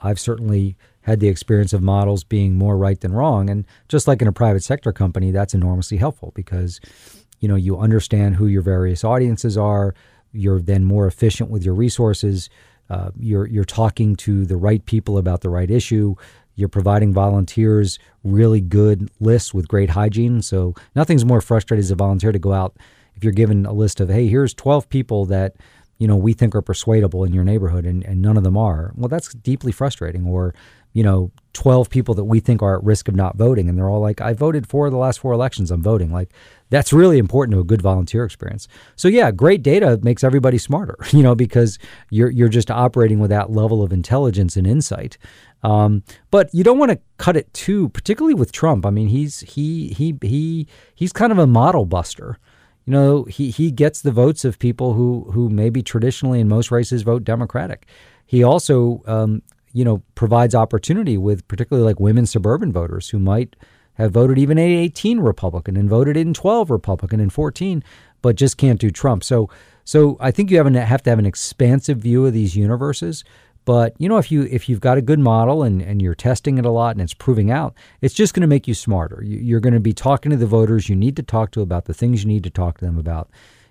I've certainly had the experience of models being more right than wrong. And just like in a private sector company, that's enormously helpful because you know you understand who your various audiences are. You're then more efficient with your resources. Uh, you're you're talking to the right people about the right issue. You're providing volunteers really good lists with great hygiene. So nothing's more frustrating as a volunteer to go out if you're given a list of hey, here's 12 people that you know we think are persuadable in your neighborhood and, and none of them are. Well, that's deeply frustrating. Or you know, 12 people that we think are at risk of not voting. And they're all like, I voted for the last four elections. I'm voting. Like, that's really important to a good volunteer experience. So, yeah, great data makes everybody smarter, you know, because you're, you're just operating with that level of intelligence and insight. Um, but you don't want to cut it too, particularly with Trump. I mean, he's he he he he's kind of a model buster. You know, he he gets the votes of people who who maybe traditionally in most races vote Democratic. He also um, you know, provides opportunity with particularly like women suburban voters who might have voted even 18 Republican and voted in 12 Republican and 14, but just can't do Trump. So, so I think you have, an, have to have an expansive view of these universes. But you know, if you if you've got a good model and, and you're testing it a lot and it's proving out, it's just going to make you smarter. You're going to be talking to the voters you need to talk to about the things you need to talk to them about.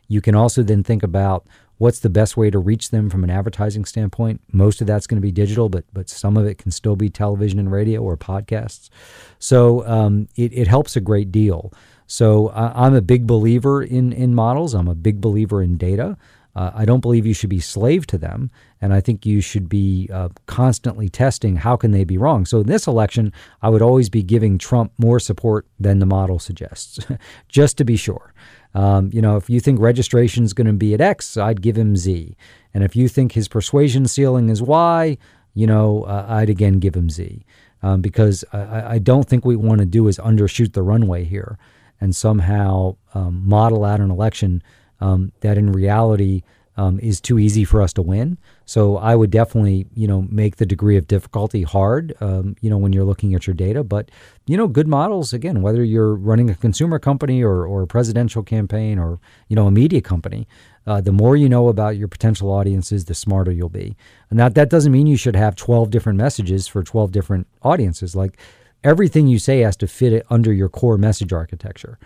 You can also then think about what's the best way to reach them from an advertising standpoint. Most of that's going to be digital, but but some of it can still be television and radio or podcasts. So um, it, it helps a great deal. So I'm a big believer in in models. I'm a big believer in data. Uh, I don't believe you should be slave to them, and I think you should be uh, constantly testing how can they be wrong. So in this election, I would always be giving Trump more support than the model suggests, just to be sure. Um, you know, if you think registration is going to be at X, I'd give him Z, and if you think his persuasion ceiling is Y, you know, uh, I'd again give him Z, um, because I, I, don't think we want to do is undershoot the runway here and somehow um, model out an election um, that in reality um, is too easy for us to win. So I would definitely, you know, make the degree of difficulty hard, um, you know, when you're looking at your data. But, you know, good models, again, whether you're running a consumer company or, or a presidential campaign or, you know, a media company, uh, the more you know about your potential audiences, the smarter you'll be. And that, that doesn't mean you should have 12 different messages for 12 different audiences. Like everything you say has to fit it under your core message architecture.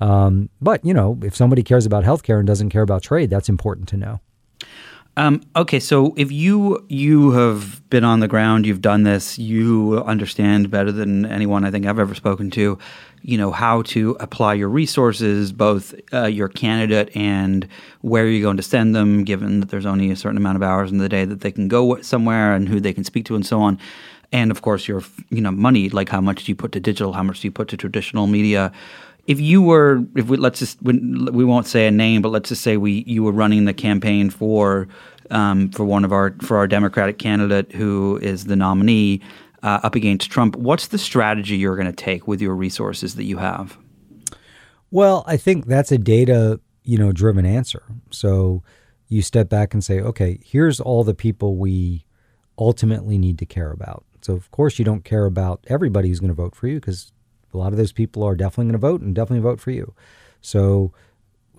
Um, but you know, if somebody cares about healthcare and doesn't care about trade, that's important to know. Um, okay, so if you you have been on the ground, you've done this, you understand better than anyone I think I've ever spoken to, you know how to apply your resources, both uh, your candidate and where you're going to send them, given that there's only a certain amount of hours in the day that they can go somewhere and who they can speak to and so on and of course your you know money like how much do you put to digital how much do you put to traditional media if you were if we let's just we won't say a name but let's just say we you were running the campaign for um, for one of our for our democratic candidate who is the nominee uh, up against trump what's the strategy you're going to take with your resources that you have? Well i think that's a data you know driven answer. So you step back and say okay here's all the people we ultimately need to care about. So of course you don't care about everybody who's going to vote for you because a lot of those people are definitely going to vote and definitely vote for you. So,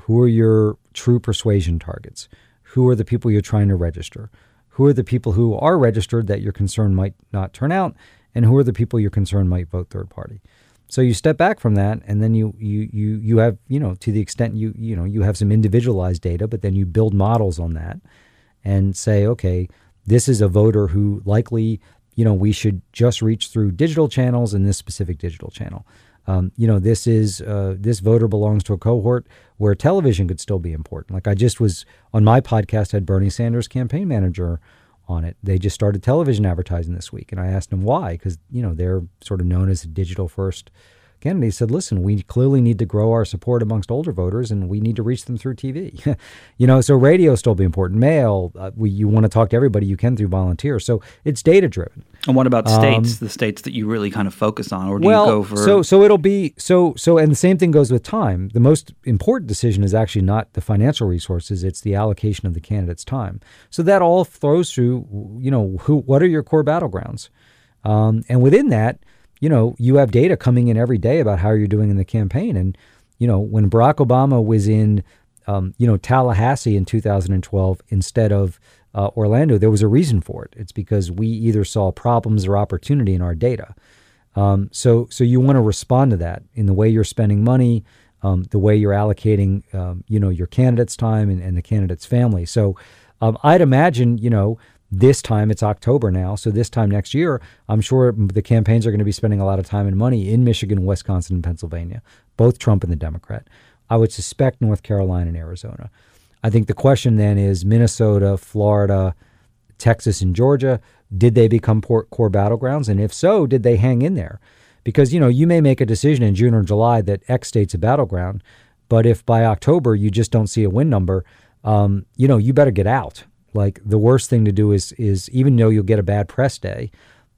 who are your true persuasion targets? Who are the people you're trying to register? Who are the people who are registered that your concern might not turn out? And who are the people you're concerned might vote third party? So you step back from that, and then you you you you have you know to the extent you you know you have some individualized data, but then you build models on that, and say, okay, this is a voter who likely you know, we should just reach through digital channels and this specific digital channel. Um, you know, this is uh, this voter belongs to a cohort where television could still be important. Like I just was on my podcast had Bernie Sanders campaign manager on it. They just started television advertising this week, and I asked them why because you know they're sort of known as a digital first Kennedy said, listen, we clearly need to grow our support amongst older voters and we need to reach them through TV. you know, so radio still be important. Mail, uh, we, you want to talk to everybody you can through volunteers. So it's data driven. And what about states, um, the states that you really kind of focus on? Or do well, you go for. So, so it'll be, so, so, and the same thing goes with time. The most important decision is actually not the financial resources, it's the allocation of the candidate's time. So that all flows through, you know, who, what are your core battlegrounds? Um, and within that, you know, you have data coming in every day about how you're doing in the campaign. And, you know, when Barack Obama was in, um, you know, Tallahassee in 2012 instead of uh, Orlando, there was a reason for it. It's because we either saw problems or opportunity in our data. Um, so, so you want to respond to that in the way you're spending money, um, the way you're allocating, um, you know, your candidate's time and, and the candidate's family. So, um, I'd imagine, you know, this time it's October now, so this time next year, I'm sure the campaigns are going to be spending a lot of time and money in Michigan, Wisconsin, and Pennsylvania, both Trump and the Democrat. I would suspect North Carolina and Arizona. I think the question then is Minnesota, Florida, Texas, and Georgia. Did they become core battlegrounds? And if so, did they hang in there? Because you know you may make a decision in June or July that X state's a battleground, but if by October you just don't see a win number, um, you know you better get out like the worst thing to do is is even though you'll get a bad press day,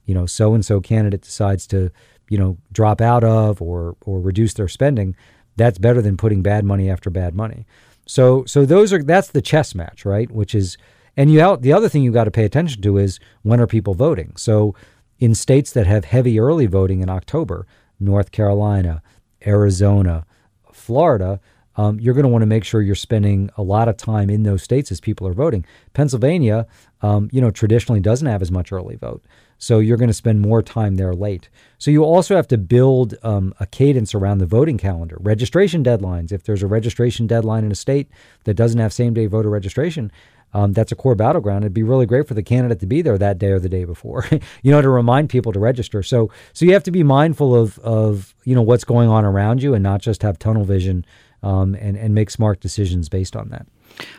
you know, so and so candidate decides to, you know, drop out of or or reduce their spending, that's better than putting bad money after bad money. So so those are that's the chess match, right? Which is and you out the other thing you got to pay attention to is when are people voting? So in states that have heavy early voting in October, North Carolina, Arizona, Florida, um, you're going to want to make sure you're spending a lot of time in those states as people are voting. Pennsylvania, um, you know, traditionally doesn't have as much early vote. So you're going to spend more time there late. So you also have to build um, a cadence around the voting calendar. Registration deadlines. If there's a registration deadline in a state that doesn't have same day voter registration, um, that's a core battleground. It'd be really great for the candidate to be there that day or the day before, you know, to remind people to register. So, so you have to be mindful of of you know what's going on around you and not just have tunnel vision um, and and make smart decisions based on that.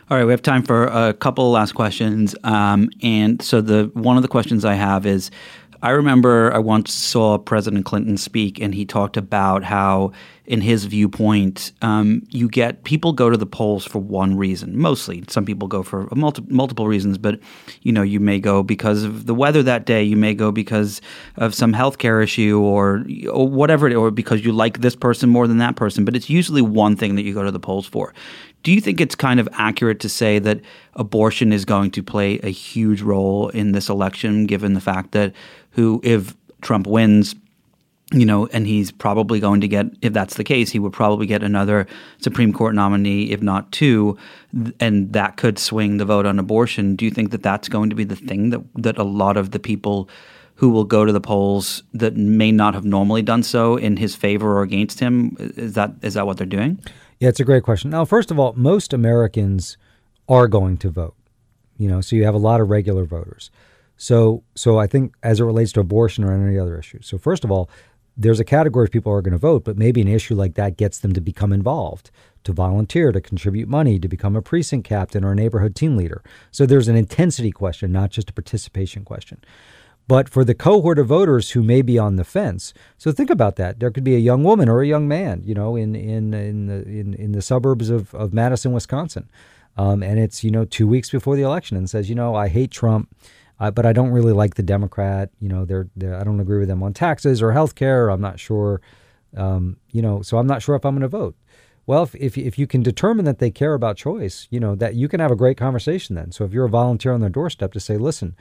All right, we have time for a couple last questions. Um, and so the one of the questions I have is I remember I once saw President Clinton speak, and he talked about how, in his viewpoint, um, you get people go to the polls for one reason. Mostly, some people go for multi- multiple reasons, but you know, you may go because of the weather that day. You may go because of some healthcare issue, or or whatever, or because you like this person more than that person. But it's usually one thing that you go to the polls for. Do you think it's kind of accurate to say that abortion is going to play a huge role in this election, given the fact that who, if Trump wins, you know, and he's probably going to get, if that's the case, he would probably get another Supreme Court nominee, if not two, and that could swing the vote on abortion. Do you think that that's going to be the thing that that a lot of the people who will go to the polls that may not have normally done so in his favor or against him is that is that what they're doing? Yeah, it's a great question. Now, first of all, most Americans are going to vote. You know, so you have a lot of regular voters. So, so I think as it relates to abortion or any other issue. So, first of all, there's a category of people who are going to vote, but maybe an issue like that gets them to become involved, to volunteer, to contribute money, to become a precinct captain or a neighborhood team leader. So there's an intensity question, not just a participation question. But for the cohort of voters who may be on the fence, so think about that. There could be a young woman or a young man, you know, in in in the in, in the suburbs of, of Madison, Wisconsin, um, and it's you know two weeks before the election, and says, you know, I hate Trump. Uh, but I don't really like the Democrat. You know, they're, they're I don't agree with them on taxes or health care. I'm not sure. Um, you know, so I'm not sure if I'm going to vote. Well, if, if, if you can determine that they care about choice, you know, that you can have a great conversation then. So if you're a volunteer on their doorstep to say, listen,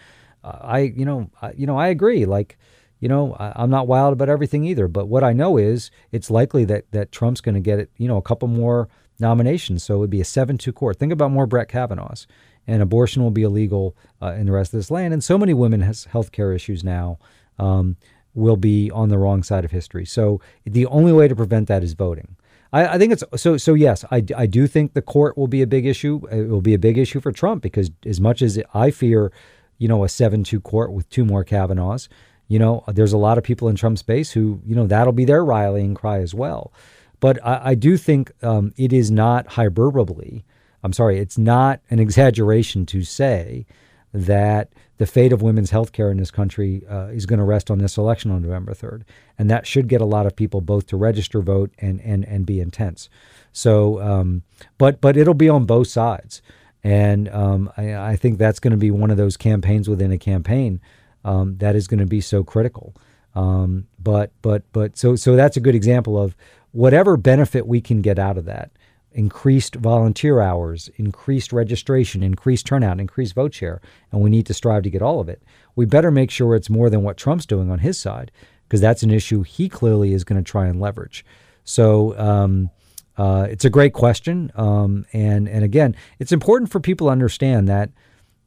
I, you know, I, you know, I agree. Like, you know, I, I'm not wild about everything either. But what I know is it's likely that, that Trump's going to get you know, a couple more nominations. So it would be a 7 2 court. Think about more Brett Kavanaugh's and abortion will be illegal uh, in the rest of this land. And so many women has health care issues now um, will be on the wrong side of history. So the only way to prevent that is voting. I, I, think it's so. So yes, I, I do think the court will be a big issue. It will be a big issue for Trump because as much as I fear, you know, a seven-two court with two more Kavanaughs, you know, there's a lot of people in Trump's base who, you know, that'll be their rallying cry as well. But I, I do think um, it is not hyperbole I'm sorry, it's not an exaggeration to say that the fate of women's health care in this country uh, is going to rest on this election on November 3rd. And that should get a lot of people both to register, vote, and, and, and be intense. So, um, but, but it'll be on both sides. And um, I, I, think that's going to be one of those campaigns within a campaign um, that is going to be so critical. Um, but, but, but, so, so that's a good example of whatever benefit we can get out of that increased volunteer hours, increased registration, increased turnout, increased vote share, and we need to strive to get all of it. We better make sure it's more than what Trump's doing on his side, because that's an issue he clearly is going to try and leverage. So um, uh, it's a great question, um, and and again, it's important for people to understand that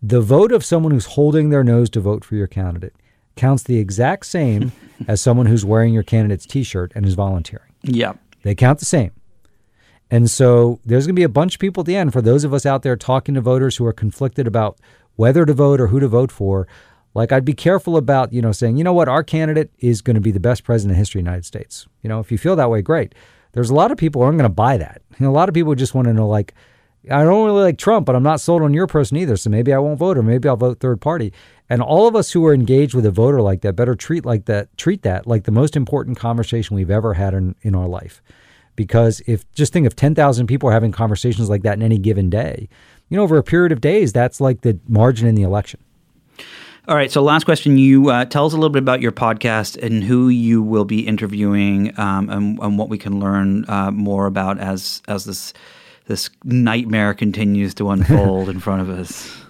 the vote of someone who's holding their nose to vote for your candidate counts the exact same as someone who's wearing your candidate's T-shirt and is volunteering. Yeah, they count the same. And so there's going to be a bunch of people at the end for those of us out there talking to voters who are conflicted about whether to vote or who to vote for. Like I'd be careful about, you know, saying, you know what, our candidate is going to be the best president in history of the United States. You know, if you feel that way, great. There's a lot of people who aren't going to buy that. A lot of people just want to know, like, I don't really like Trump, but I'm not sold on your person either. So maybe I won't vote, or maybe I'll vote third party. And all of us who are engaged with a voter like that better treat like that, treat that like the most important conversation we've ever had in, in our life because if just think of 10,000 people having conversations like that in any given day, you know, over a period of days, that's like the margin in the election. All right. So, last question. You uh, tell us a little bit about your podcast and who you will be interviewing, um, and, and, what we can learn uh, more about as as this this nightmare continues to unfold in front of us.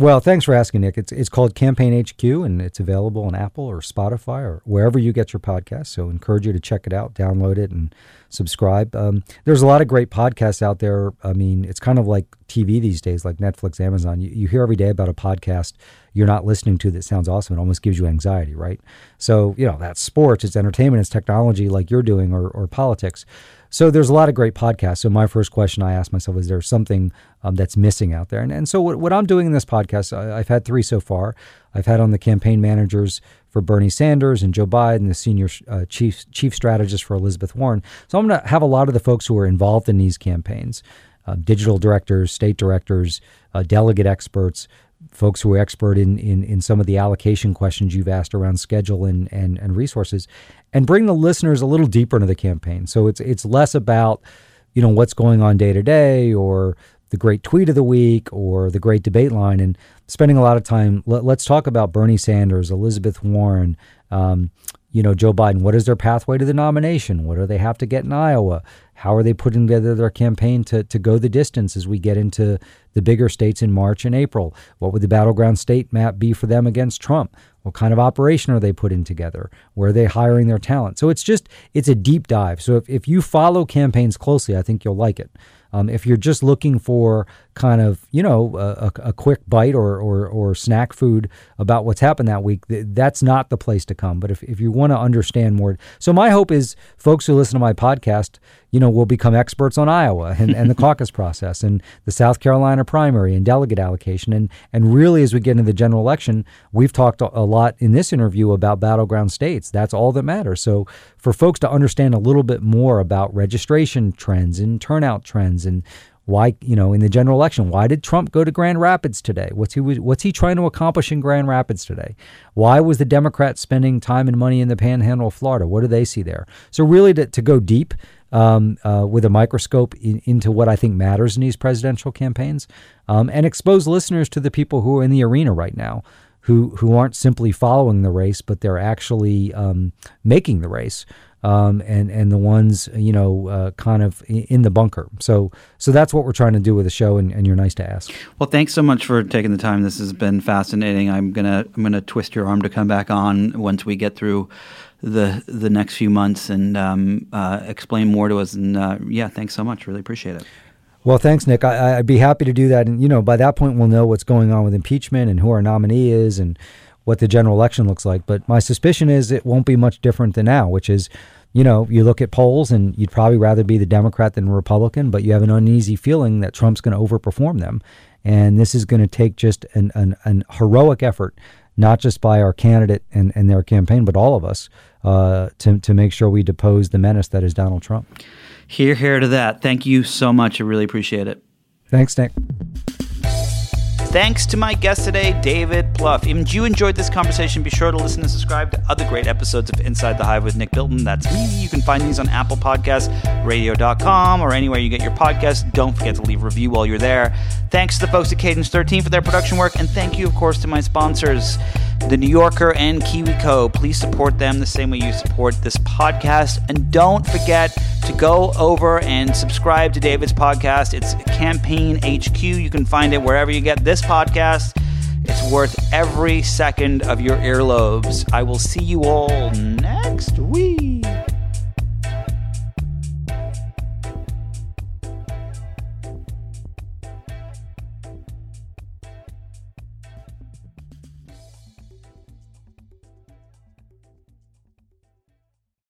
Well, thanks for asking, Nick. It's it's called Campaign HQ, and it's available on Apple or Spotify or wherever you get your podcasts. So, encourage you to check it out, download it, and subscribe. Um, there's a lot of great podcasts out there. I mean, it's kind of like TV these days, like Netflix, Amazon. You, you hear every day about a podcast you're not listening to that sounds awesome. It almost gives you anxiety, right? So, you know, that's sports, it's entertainment, it's technology, like you're doing, or or politics. So there's a lot of great podcasts. So my first question I asked myself is there something um, that's missing out there? And, and so what, what I'm doing in this podcast, I, have had three so far. I've had on the campaign managers for Bernie Sanders and Joe Biden, the senior uh, chief chief strategist for Elizabeth Warren. So I'm going to have a lot of the folks who are involved in these campaigns. uh, digital directors, state directors, uh, delegate experts, folks who are expert in, in, in some of the allocation questions you've asked around schedule and, and, and resources, and bring the listeners a little deeper into the campaign. So it's it's less about you know what's going on day to day or the great tweet of the week or the great debate line and spending a lot of time let, us talk about bernie sanders elizabeth warren um, you know joe biden what is their pathway to the nomination what do they have to get in iowa how are they putting together their campaign to, to go the distance as we get into the bigger states in March and April? What would the battleground state map be for them against Trump? What kind of operation are they putting together? Where are they hiring their talent? So it's just, it's a deep dive. So if, if you follow campaigns closely, I think you'll like it. Um, if you're just looking for kind of, you know, a, a quick bite or, or, or, snack food about what's happened that week, that's not the place to come. But if, if you want to understand more, so my hope is folks who listen to my podcast, you know, will become experts on Iowa and, and the caucus process and the South Carolina primary and delegate allocation. And, and really, as we get into the general election, we've talked a lot in this interview about battleground states. That's all that matters. So for folks to understand a little bit more about registration trends and turnout trends and why, you know, in the general election, why did Trump go to Grand Rapids today? What's he what's he trying to accomplish in Grand Rapids today? Why was the Democrats spending time and money in the Panhandle of Florida? What do they see there? So really, to, to go deep um, uh, with a microscope in, into what I think matters in these presidential campaigns, um, and expose listeners to the people who are in the arena right now who who aren't simply following the race, but they're actually um, making the race um, and and the ones you know uh, kind of in the bunker. So so that's what we're trying to do with the show, and, and, you're nice to ask. Well, thanks so much for taking the time. This has been fascinating. I'm gonna I'm gonna twist your arm to come back on once we get through the the next few months and um, uh, explain more to us. And uh, yeah, thanks so much. Really appreciate it. Well, thanks, Nick. I, would be happy to do that. And you know, by that point, we'll know what's going on with impeachment and who our nominee is and what the general election looks like. But my suspicion is it won't be much different than now, which is, you know, you look at polls and you'd probably rather be the Democrat than Republican, but you have an uneasy feeling that Trump's going to overperform them. And this is going to take just an, an, an, heroic effort, not just by our candidate and, and their campaign, but all of us uh, to, to make sure we depose the menace that is Donald Trump. Here, here to that. Thank you so much. I really appreciate it. Thanks, Nick. Thanks to my guest today, David Plouffe. If you enjoyed this conversation, be sure to listen and subscribe to other great episodes of Inside the Hive with Nick Bilton. That's me. You can find these on Apple Podcasts, radio.com, or anywhere you get your podcasts. Don't forget to leave a review while you're there. Thanks to the folks at Cadence 13 for their production work, and thank you, of course, to my sponsors, The New Yorker and KiwiCo. Please support them the same way you support this podcast. And don't forget to go over and subscribe to David's podcast. It's Campaign HQ. You can find it wherever you get this podcast. It's worth every second of your earlobes. I will see you all next week.